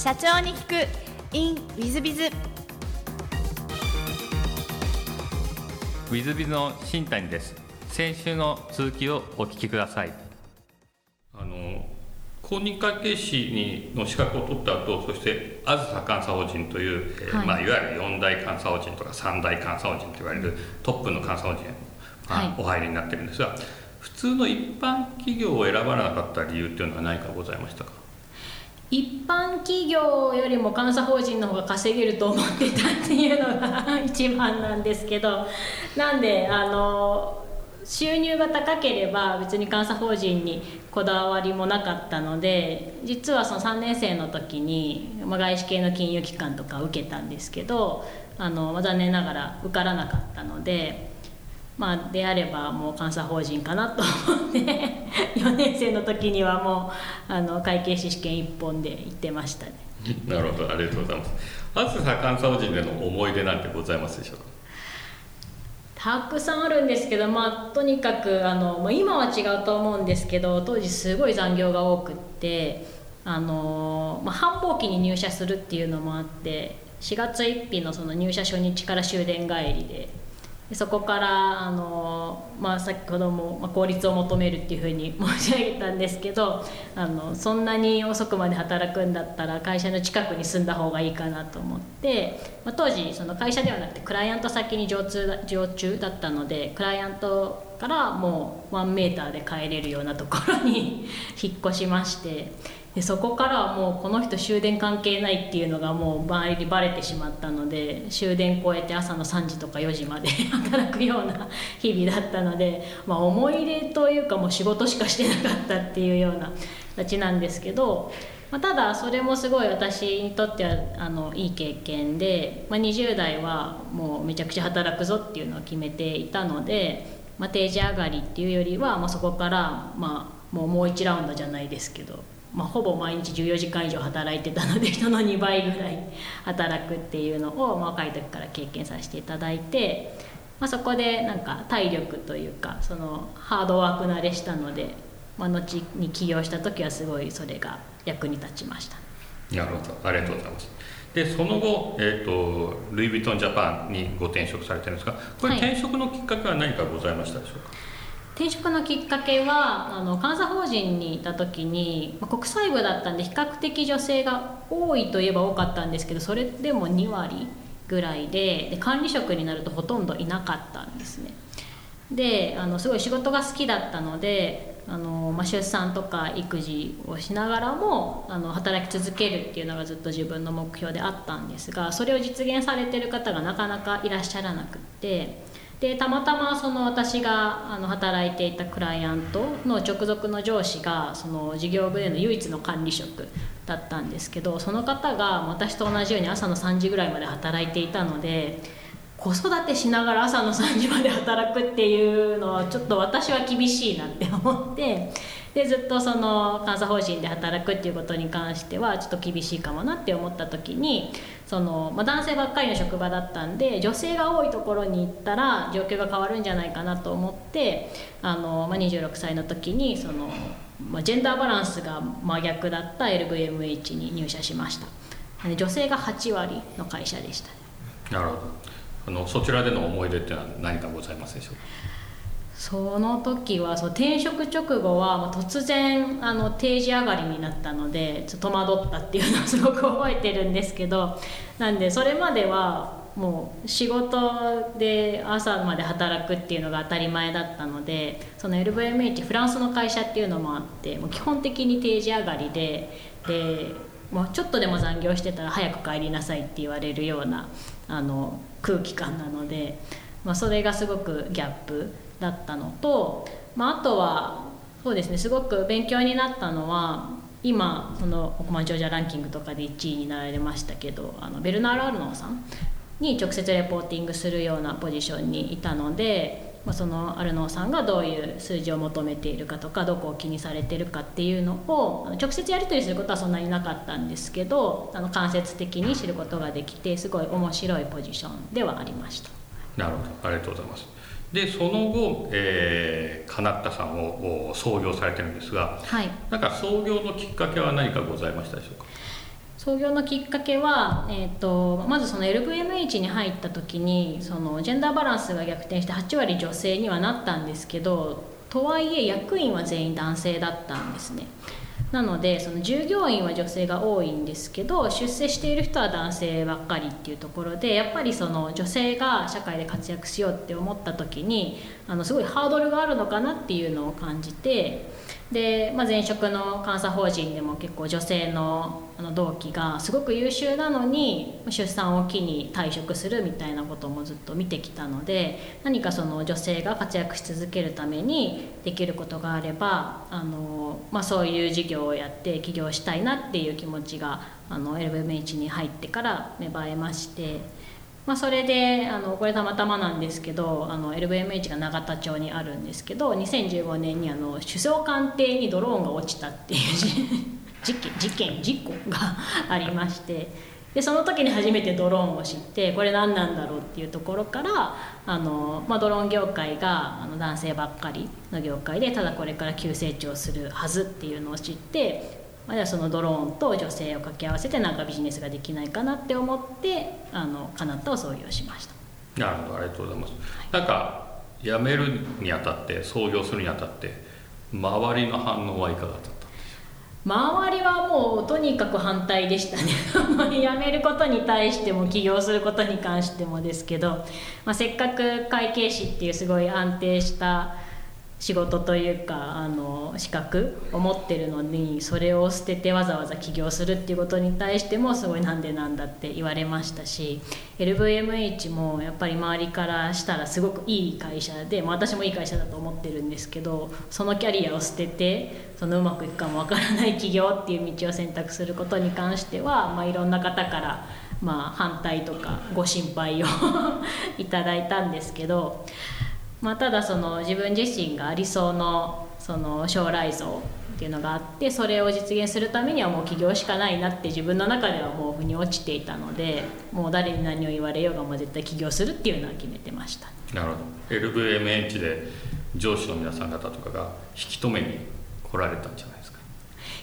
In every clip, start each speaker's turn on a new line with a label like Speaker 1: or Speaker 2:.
Speaker 1: 社長に聞く。In ウィズビズ
Speaker 2: ウィズビズの新谷です。先週の続きをお聞きください。あの公認会計士にの資格を取った後そしてあずさ監査法人という、えー
Speaker 1: はい。
Speaker 2: まあ、いわゆる4大監査法人とか3大監査法人と言われるトップの監査法人、まあ
Speaker 1: はい。
Speaker 2: お入りになってるんですが普通の一般企業を選ばなかった理由っていうのは何かございましたか？
Speaker 3: 一般企業よりも監査法人の方が稼げると思ってたっていうのが一番なんですけどなんであの収入が高ければ別に監査法人にこだわりもなかったので実はその3年生の時に、ま、外資系の金融機関とか受けたんですけどあの、残念ながら受からなかったので。まあ、であればもう監査法人かなと思って 4年生の時にはもうあの会計士試験一本で行ってましたね。
Speaker 2: なるほどありがとうございます。あずさ監査法人での思い出なんてございますでしょうか？
Speaker 3: たくさんあるんですけど、まあ、とにかくあの、まあ、今は違うと思うんですけど当時すごい残業が多くってあの、まあ、繁忙期に入社するっていうのもあって4月1日のその入社初日から終電帰りででそこからあの、まあ、先ほども、ま、効率を求めるっていうふうに 申し上げたんですけどあのそんなに遅くまで働くんだったら会社の近くに住んだ方がいいかなと思って、まあ、当時その会社ではなくてクライアント先に常駐常駐だったのでクライアントからもうワンメーターで帰れるようなところに 引っ越しましてでそこからはもうこの人終電関係ないっていうのがもう周りにバレてしまったので終電超えて朝の3時とか4時まで 働くような日々だったので、まあ、思い出というかもう仕事しかしてなかったっていうような 形なんですけど、まあ、ただそれもすごい私にとってはあのいい経験で、まあ、20代はもうめちゃくちゃ働くぞっていうのを決めていたので、まあ、定時上がりっていうよりは、まあ、そこから、まあ、もうもう1ラウンドじゃないですけど。まあ、ほぼ毎日14時間以上働いてたので 人の2倍ぐらい働くっていうのを、まあ、若い時から経験させていただいて、まあ、そこでなんか体力というかそのハードワーク慣れしたので、まあ、後に起業した時はすごいそれが役に立ちました。
Speaker 2: なるほど。ありがとうございます。でその後、えー、とルイ・ヴィトン・ジャパンにご転職されてるんですがこれ
Speaker 3: はい。
Speaker 2: 転職のきっかけは何かございましたでしょうか、
Speaker 3: 転職のきっかけはあの監査法人にいた時に、ま、国際部だったんで比較的女性が多いといえば多かったんですけどそれでも2割ぐらいでで管理職になるとほとんどいなかったんですね。であのすごい仕事が好きだったのであの、まあ、出産とか育児をしながらもあの働き続けるっていうのがずっと自分の目標であったんですがそれを実現されてる方がなかなかいらっしゃらなくってでたまたまその私があの働いていたクライアントの直属の上司がその事業部での唯一の管理職だったんですけどその方が私と同じように朝の3時ぐらいまで働いていたので子育てしながら朝の3時まで働くっていうのはちょっと私は厳しいなって思ってでずっとその監査法人で働くっていうことに関してはちょっと厳しいかもなって思った時にその、まあ、男性ばっかりの職場だったんで女性が多いところに行ったら状況が変わるんじゃないかなと思ってあの、まあ、26歳の時にその、まあ、ジェンダーバランスが真逆だった LVMH に入社しました。女性が8割の会社でした。
Speaker 2: なるほど。あのそちらでの思い出ってのは何かございますでしょうか？
Speaker 3: その時はそう転職直後は突然あの定時上がりになったのでちょっと戸惑ったっていうのを すごく覚えてるんですけどなんでそれまではもう仕事で朝まで働くっていうのが当たり前だったのでその LVMH フランスの会社っていうのもあってもう基本的に定時上がりででもうちょっとでも残業してたら早く帰りなさいって言われるようなあの空気感なので、まあ、それがすごくギャップだったのと、まあ、あとはそうですねすごく勉強になったのは今その億万長者ランキングとかで1位になられましたけどあのベルナール・アルノーさんに直接レポーティングするようなポジションにいたので、まあ、そのアルノーさんがどういう数字を求めているかとかどこを気にされてるかっていうのを直接やり取りすることはそんなになかったんですけどあの間接的に知ることができてすごい面白いポジションではありました。
Speaker 2: なるほど。ありがとうございます。でその後、えー、カナッタさんをお創業されてるんですが
Speaker 3: はい。
Speaker 2: なんか創業のきっかけは何かございましたでしょうか？
Speaker 3: 創業のきっかけは、えーと、まずその LVMH に入った時にそのジェンダーバランスが逆転して8割女性にはなったんですけどとはいえ役員は全員男性だったんですね。なのでその従業員は女性が多いんですけど出世している人は男性ばっかりっていうところでやっぱりその女性が社会で活躍しようって思った時にあのすごいハードルがあるのかなっていうのを感じてで、まあ、前職の監査法人でも結構女性のあの同期がすごく優秀なのに出産を機に退職するみたいなこともずっと見てきたので何かその女性が活躍し続けるためにできることがあればあの、まあ、そういう事業をやって起業したいなっていう気持ちがあの LVMH に入ってから芽生えまして。まあ、それであのこれたまたまなんですけどあの LVMH が永田町にあるんですけど2015年にあの首相官邸にドローンが落ちたっていう 事件事件事故がありましてでその時に初めてドローンを知ってこれ何なんだろうっていうところからあの、まあ、ドローン業界があの男性ばっかりの業界でただこれから急成長するはずっていうのを知ってまあ、じゃあそのドローンと女性を掛け合わせてなんかビジネスができないかなって思ってあのカナッタを創業しました。
Speaker 2: なるほどありがとうございます、はい、なんか辞めるにあたって創業するにあたって周りの反応はいかがだった
Speaker 3: 周りはもうとにかく反対でしたね。辞めることに対しても起業することに関してもですけど、まあ、せっかく会計士っていうすごい安定した仕事というかあの資格を持ってるのにそれを捨ててわざわざ起業するっていうことに対してもすごいなんでなんだって言われましたし LVMH もやっぱり周りからしたらすごくいい会社で、まあ、私もいい会社だと思ってるんですけどそのキャリアを捨ててそのうまくいくかもわからない起業っていう道を選択することに関しては、まあ、いろんな方からまあ反対とかご心配を いただいたんですけど。まあ、ただその自分自身が理想のその将来像っていうのがあってそれを実現するためにはもう起業しかないなって自分の中ではもう腑に落ちていたのでもう誰に何を言われようがもう絶対起業するっていうのは決めてました。
Speaker 2: なるほど。LVMH で上司の皆さん方とかが引き止めに来られたんじゃない？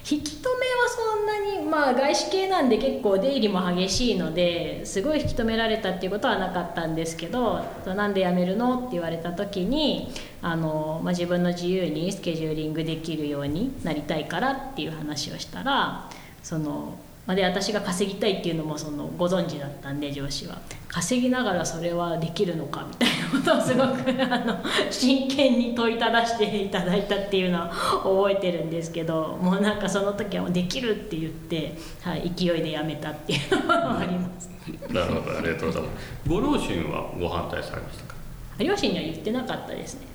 Speaker 3: 引き止めはそんなにまあ外資系なんで結構出入りも激しいのですごい引き止められたっていうことはなかったんですけどなんで辞めるのって言われた時にあの、まあ、自分の自由にスケジューリングできるようになりたいからっていう話をしたらそので私が稼ぎたいっていうのもそのご存知だったんで上司は。稼ぎながらそれはできるのかみたいことをすごくあの真剣に問いただしていただいたっていうのは覚えてるんですけどもうなんかその時はもうできるって言って、はい、勢いでやめたっていうのはあります、
Speaker 2: なるほどありがとうございます。ご両親はご反対されました。か
Speaker 3: 両親には言ってなかったですね。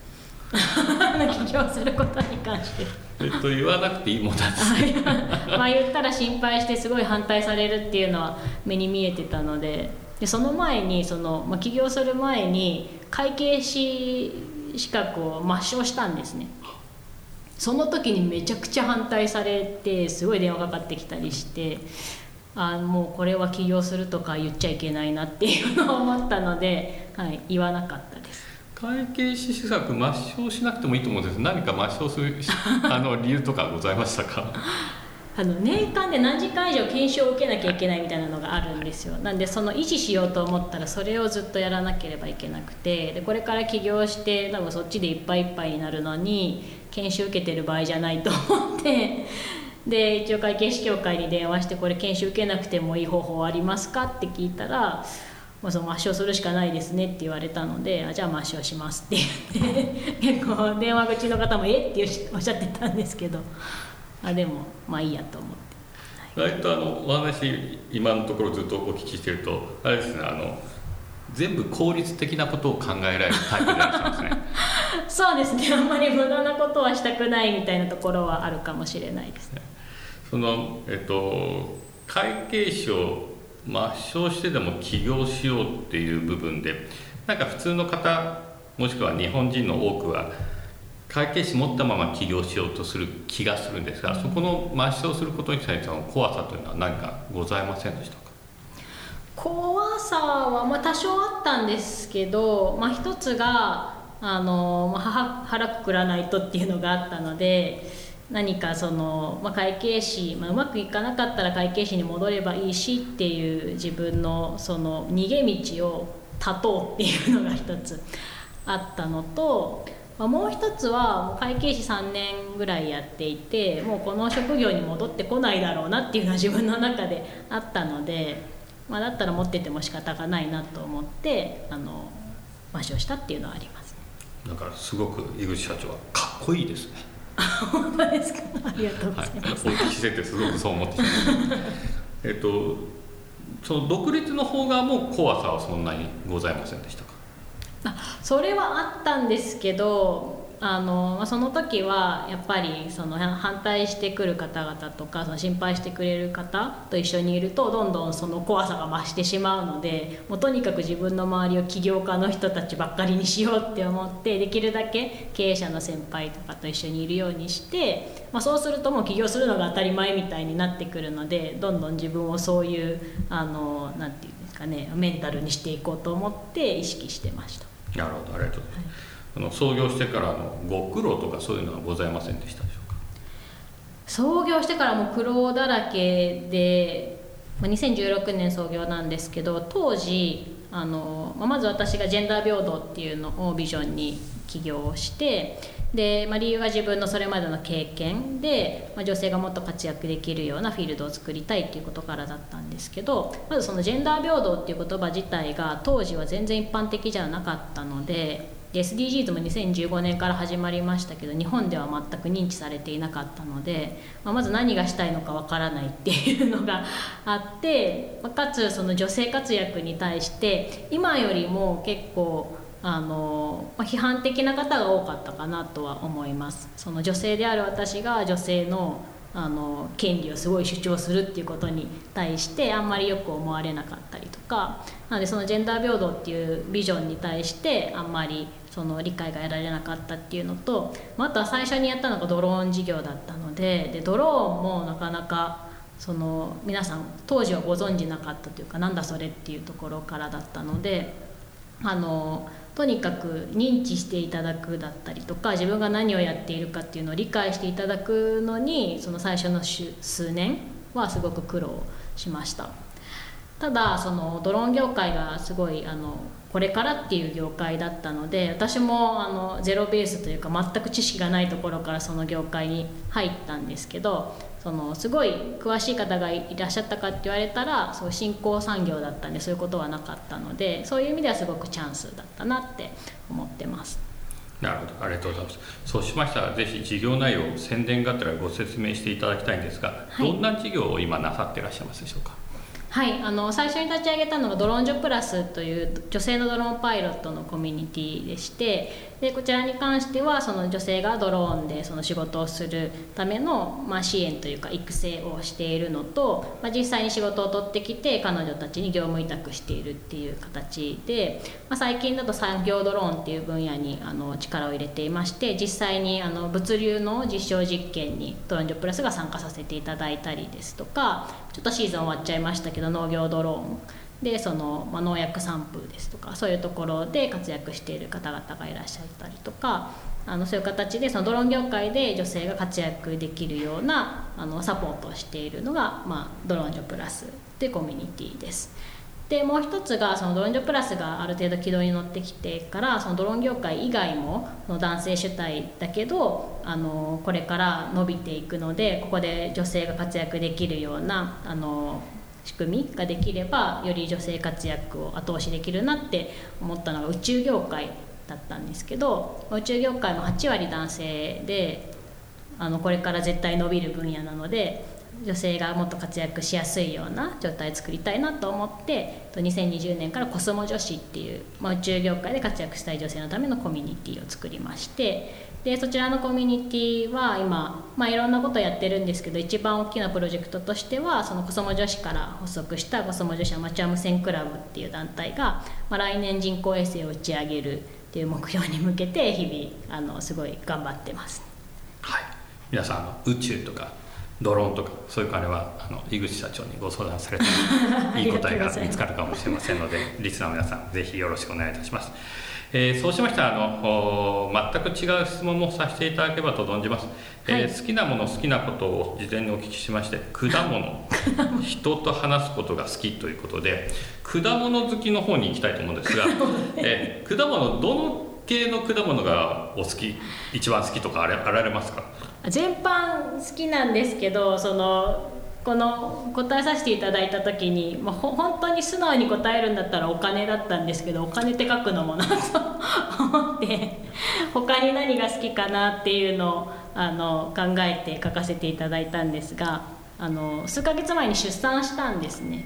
Speaker 3: 起業することに関して。
Speaker 2: えっと言わなくていいもんなんです。ね
Speaker 3: まあ言ったら心配してすごい反対されるっていうのは目に見えてたのででその前にその、まあ、起業する前に会計士資格を抹消したんですね。その時にめちゃくちゃ反対されてすごい電話かかってきたりしてあもうこれは起業するとか言っちゃいけないなっていうのを思ったので、はい、言わなかったです。
Speaker 2: 会計士資格抹消しなくてもいいと思うんです。何か抹消する あの理由とかございましたか？
Speaker 3: あの年間で何時間以上研修を受けなきゃいけないみたいなのがあるんですよ。なんでその維持しようと思ったらそれをずっとやらなければいけなくてでこれから起業して多分そっちでいっぱいいっぱいになるのに研修受けてる場合じゃないと思ってで一応会計士協会に電話してこれ研修受けなくてもいい方法ありますかって聞いたらまあ、その抹消するしかないですねって言われたのであじゃあ抹消しますって言って結構電話口の方もえっ？ておっしゃってたんですけど。あでもまあいいやと思って。
Speaker 2: 割とあのお話今のところずっとお聞きしてるとあれですねあの全部効率的なことを考えられるタイプでいらっしゃいますね。
Speaker 3: そうですね。あんまり無駄なことはしたくないみたいなところはあるかもしれないですね。
Speaker 2: そのえっと会計士を抹消してでも起業しようっていう部分でなんか普通の方もしくは日本人の多くは会計士持ったまま起業しようとする気がするんですがそこの抹消することに対しての怖さというのは何かございませんでしたか？
Speaker 3: 怖さはまあ多少あったんですけど、まあ、一つがあの、まあ、腹くくらないとっていうのがあったので何かその、まあ、会計士、まあ、うまくいかなかったら会計士に戻ればいいしっていう自分のその逃げ道を断とうっていうのが一つあったのと、まあ、もう一つはもう会計士3年ぐらいやっていてもうこの職業に戻ってこないだろうなっていうのは自分の中であったので、まあ、だったら持ってても仕方がないなと思ってあの抹消したっていうのはあります。
Speaker 2: だからすごく井口社長はかっこいいですね。
Speaker 3: 本当ですか？ありがとうございます。はい、お聞
Speaker 2: きしててすごくそう思ってえっとその独立の方側も怖さはそんなにございませんでしたか？
Speaker 3: あ、それはあったんですけど、あのその時はやっぱりその反対してくる方々とかその心配してくれる方と一緒にいるとどんどんその怖さが増してしまうのでもうとにかく自分の周りを起業家の人たちばっかりにしようって思ってできるだけ経営者の先輩とかと一緒にいるようにして、まあ、そうするともう起業するのが当たり前みたいになってくるのでどんどん自分をそういうあのなんていうんですかねメンタルにしていこうと思って意識してました。
Speaker 2: なるほどありがとうございます、あの創業してからのご苦労とかそういうのはございませんでしたでしょうか？
Speaker 3: 創業してからも苦労だらけで、2016年創業なんですけど当時あの、ま、ず私がジェンダー平等っていうのをビジョンに起業してで、まあ、理由は自分のそれまでの経験で、まあ、女性がもっと活躍できるようなフィールドを作りたいっていうことからだったんですけどまずそのジェンダー平等っていう言葉自体が当時は全然一般的じゃなかったのでで SDGs も2015年から始まりましたけど日本では全く認知されていなかったので、まあ、まず何がしたいのかわからないっていうのがあって、まあ、かつその女性活躍に対して今よりも結構あの、まあ、批判的な方が多かったかなとは思います。その女性である私が女性のあの権利をすごい主張するっていうことに対してあんまりよく思われなかったりとかなのでそのジェンダー平等っていうビジョンに対してあんまりその理解が得られなかったっていうのとあとは最初にやったのがドローン事業だったのででドローンもなかなかその皆さん当時はご存じなかったというかなんだそれっていうところからだったのであのとにかく認知していただくだったりとか自分が何をやっているかっていうのを理解していただくのにその最初の数年はすごく苦労しました。ただそのドローン業界がすごいあのこれからっていう業界だったので私もあのゼロベースというか全く知識がないところからその業界に入ったんですけどそのすごい詳しい方がいらっしゃったかって言われたらそう新興産業だったんでそういうことはなかったのでそういう意味ではすごくチャンスだったなって思ってます。
Speaker 2: なるほど。ありがとうございます。そうしましたらぜひ事業内容宣伝がてらご説明していただきたいんですが、はい、どんな事業を今なさっていらっしゃいますでしょうか？
Speaker 3: はいあの最初に立ち上げたのがドローンジョプラスという女性のドローンパイロットのコミュニティでしてでこちらに関してはその女性がドローンでその仕事をするための、まあ、支援というか育成をしているのと、まあ、実際に仕事を取ってきて彼女たちに業務委託しているっていう形で、まあ、最近だと産業ドローンっていう分野にあの力を入れていまして実際にあの物流の実証実験にドローンジョプラスが参加させていただいたりですとかちょっとシーズン終わっちゃいましたけど農業ドローンでその、まあ、農薬散布ですとかそういうところで活躍している方々がいらっしゃったりとかあのそういう形でそのドローン業界で女性が活躍できるようなあのサポートをしているのが、まあ、ドローンジョプラスというコミュニティです。でもう一つがそのドローンジョプラスがある程度軌道に乗ってきてからそのドローン業界以外もの男性主体だけどあのこれから伸びていくのでここで女性が活躍できるようなあの仕組みができればより女性活躍を後押しできるなって思ったのが宇宙業界だったんですけど宇宙業界も8割男性であのこれから絶対伸びる分野なので女性がもっと活躍しやすいような状態を作りたいなと思って2020年からコスモ女子っていう、まあ、宇宙業界で活躍したい女性のためのコミュニティを作りましてでそちらのコミュニティは今、まあ、いろんなことをやってるんですけど一番大きなプロジェクトとしてはそのコスモ女子から発足したコスモ女子アマチュア無線クラブっていう団体が、まあ、来年人工衛星を打ち上げるっていう目標に向けて日々あのすごい頑張ってます。
Speaker 2: はい皆さん宇宙とかドローンとかそういう金はあの井口社長にご相談されたらいい 答えが見つかるかもしれませんのでリスナーの皆さんぜひよろしくお願いいたします。えーそうしましたらあのお全く違う質問もさせていただければと存じます、えー
Speaker 3: はい。
Speaker 2: 好きなもの好きなことを事前にお聞きしまして果物 人と話すことが好きということで果物好きの方に行きたいと思うんですが、えー果物どの系の果物がお好き一番好きとかあれあられますか？
Speaker 3: 全般好きなんですけどそのこの答えさせていただいた時に、まあ、ほ本当に素直に答えるんだったらお金だったんですけどお金って書くのもなと思って他に何が好きかなっていうのをあの考えて書かせていただいたんですがあの数ヶ月前に出産したんですね。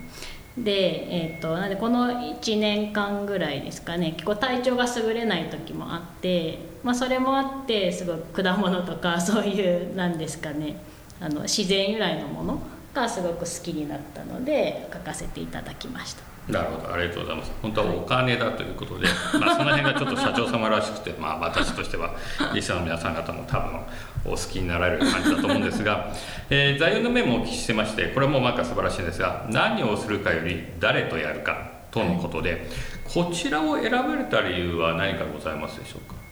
Speaker 3: で、えー、となんでこの1年間ぐらいですかね結構体調が優れない時もあって、まあ、それもあってすごい果物とか そういうなんですかねあの自然由来のものがすごく好きになったので書かせていただきました。
Speaker 2: なるほどありがとうございます。本当はお金だということで、まあ、その辺がちょっと社長様らしくて、まあ、私としてはリスナーの皆さん方も多分お好きになられる感じだと思うんですが、えー、座右の銘もお聞きしてましてこれもまか素晴らしいんですが何をするかより誰とやるかとのことで、こちらを選ばれた理由は何かございますでしょうか？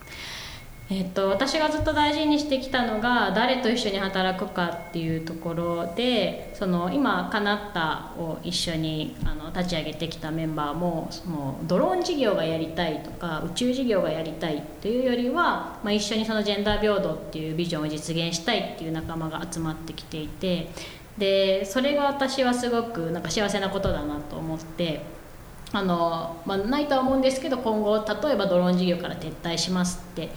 Speaker 3: えっと私がずっと大事にしてきたのが誰と一緒に働くかっていうところでその今カナッタを一緒にあの立ち上げてきたメンバーもそのドローン事業がやりたいとか宇宙事業がやりたいというよりは、まあ、一緒にそのジェンダー平等っていうビジョンを実現したいっていう仲間が集まってきていてでそれが私はすごくなんか幸せなことだなと思って。あのまあ、ないとは思うんですけど今後例えばドローン事業から撤退しますって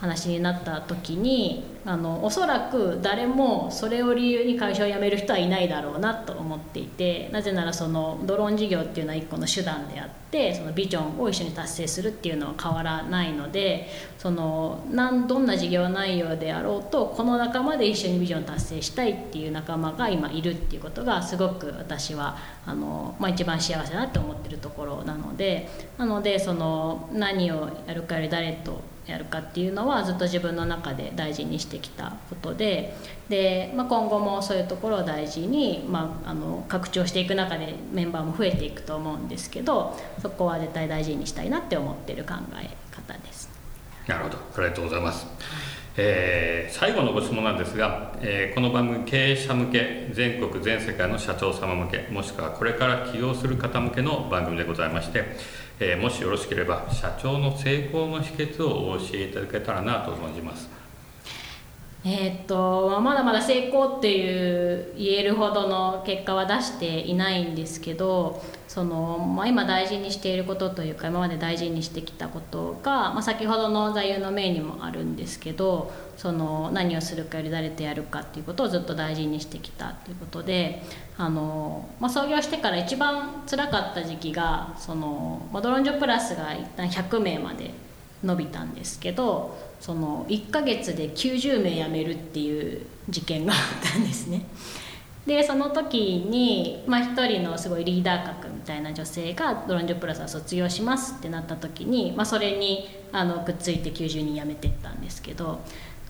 Speaker 3: 話になった時にあのおそらく誰もそれを理由に会社を辞める人はいないだろうなと思っていてなぜならそのドローン事業っていうのは一個の手段であってそのビジョンを一緒に達成するっていうのは変わらないのでそのなんどんな事業内容であろうとこの仲間で一緒にビジョン達成したいっていう仲間が今いるっていうことがすごく私はあの、まあ、一番幸せだなって思ってるところなのでなのでその何をやるかより誰とやるかっていうのはずっと自分の中で大事にしてきたことでで、まあ、今後もそういうところを大事に、まあ、あの拡張していく中でメンバーも増えていくと思うんですけどそこは絶対大事にしたいなって思ってる考え方です。
Speaker 2: なるほど。ありがとうございます、えー最後のご質問なんですが、えーこの番組経営者向け全国全世界の社長様向けもしくはこれから起業する方向けの番組でございまして、えーもしよろしければ社長の成功の秘訣をお教えいただけたらなと存じます。
Speaker 3: えっとまだまだ成功っていう言えるほどの結果は出していないんですけどその、まあ、今大事にしていることというか今まで大事にしてきたことが、まあ、先ほどの座右の銘にもあるんですけどその何をするかより誰とやるかっていうことをずっと大事にしてきたっていうことであの、まあ、創業してから一番辛かった時期がその、まあ、ドロンジョプラスが一旦100名まで伸びたんですけどその1ヶ月で90名辞めるっていう事件があったんですね。でその時に、まあ、一人のすごいリーダー格みたいな女性がドロンジョプラスは卒業しますってなった時に、まあ、それにあのくっついて90人辞めてったんですけど、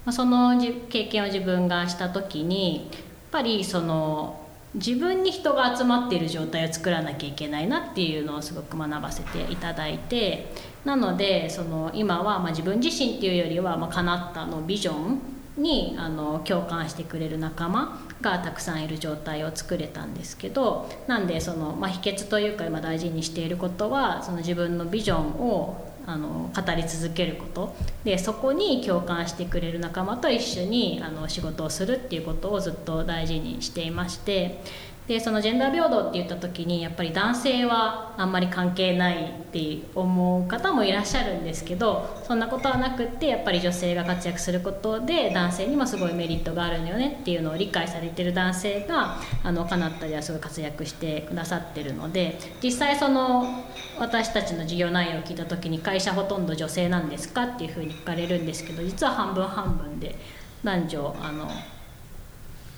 Speaker 3: まあ、その経験を自分がした時にやっぱりその自分に人が集まっている状態を作らなきゃいけないなっていうのをすごく学ばせていただいてなのでその今はま自分自身っていうよりはまあカナッタのビジョンにあの共感してくれる仲間がたくさんいる状態を作れたんですけどなんでその、まあ、秘訣というか今大事にしていることはその自分のビジョンをあの語り続けること。でそこに共感してくれる仲間と一緒にあの仕事をするっていうことをずっと大事にしていまして。でそのジェンダー平等って言った時にやっぱり男性はあんまり関係ないって思う方もいらっしゃるんですけどそんなことはなくってやっぱり女性が活躍することで男性にもすごいメリットがあるんだよねっていうのを理解されてる男性があのカナッタではすごい活躍してくださってるので実際その私たちの事業内容を聞いた時に会社ほとんど女性なんですかっていうふうに聞かれるんですけど実は半分半分で男女あの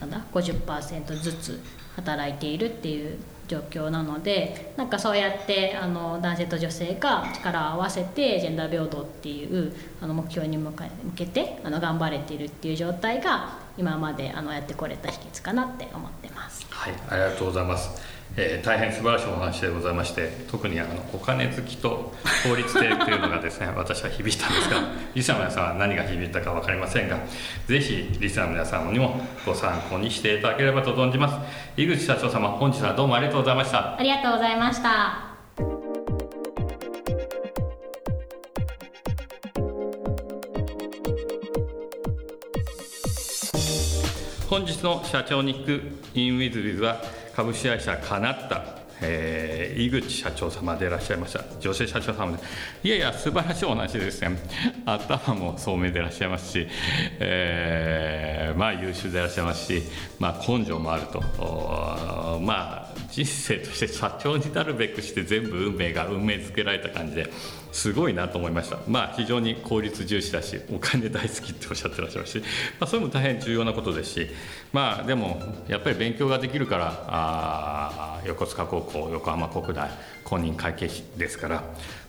Speaker 3: なんだ50%ずつ働いているっていう状況なのでなんかそうやってあの男性と女性が力を合わせてジェンダー平等っていうあの目標に向か向けてあの頑張れているっていう状態が今まであのやってこれた秘訣かなって思ってます。
Speaker 2: はいありがとうございます。えー、大変素晴らしいお話でございまして特にあのお金好きと法律性というのがですね 私は響いたんですがリスナーの皆さんは何が響いたか分かりませんがぜひリスナーの皆さんにもご参考にしていただければと存じます。井口社長様本日はどうもありがとうございました。
Speaker 3: ありがとうございました。
Speaker 2: 本日の社長に聞くインウィズビズは株式会社かなった、えー、井口社長様でいらっしゃいました。女性社長様で。いやいや素晴らしいお話ですね。頭も聡明でいらっしゃいますし、えー、まあ優秀でいらっしゃいますし、まあ、根性もあると。まあ人生として社長になるべくして全部運命が運命づけられた感じで。すごいなと思いました。まあ非常に効率重視だしお金大好きっておっしゃってらっしゃるし、まあ、それも大変重要なことですしまあでもやっぱり勉強ができるからあ横須賀高校横浜国大公認会計士ですから、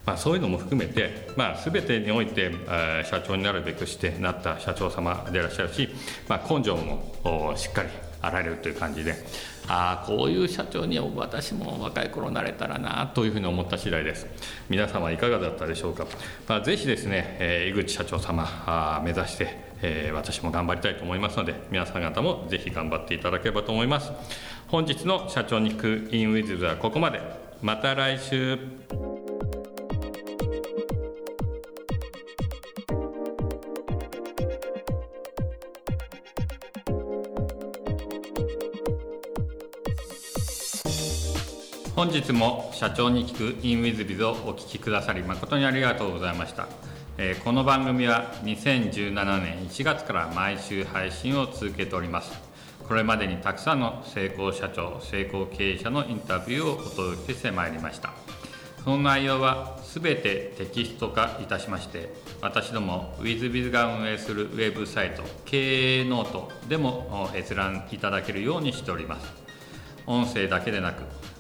Speaker 2: まあ、そういうのも含めて、まあ、全てにおいて、えー、社長になるべくしてなった社長様でいらっしゃるし、まあ、根性もしっかりあられるという感じでああこういう社長に私も若い頃なれたらなというふうに思った次第です。皆様いかがだったでしょうか、まあ、ぜひですね、えー、井口社長様あ目指して、えー、私も頑張りたいと思いますので皆さん方もぜひ頑張っていただければと思います。本日の社長に行くインウィズはここまで。また来週。本日も社長に聞く in WizBiz をお聞きくださり誠にありがとうございました、えー、この番組は2017年1月から毎週配信を続けております。これまでにたくさんの成功社長成功経営者のインタビューをお届けしてまいりました。その内容は全てテキスト化いたしまして私ども WizBiz が運営するウェブサイト経営ノートでも閲覧いただけるようにしております。音声だけでなく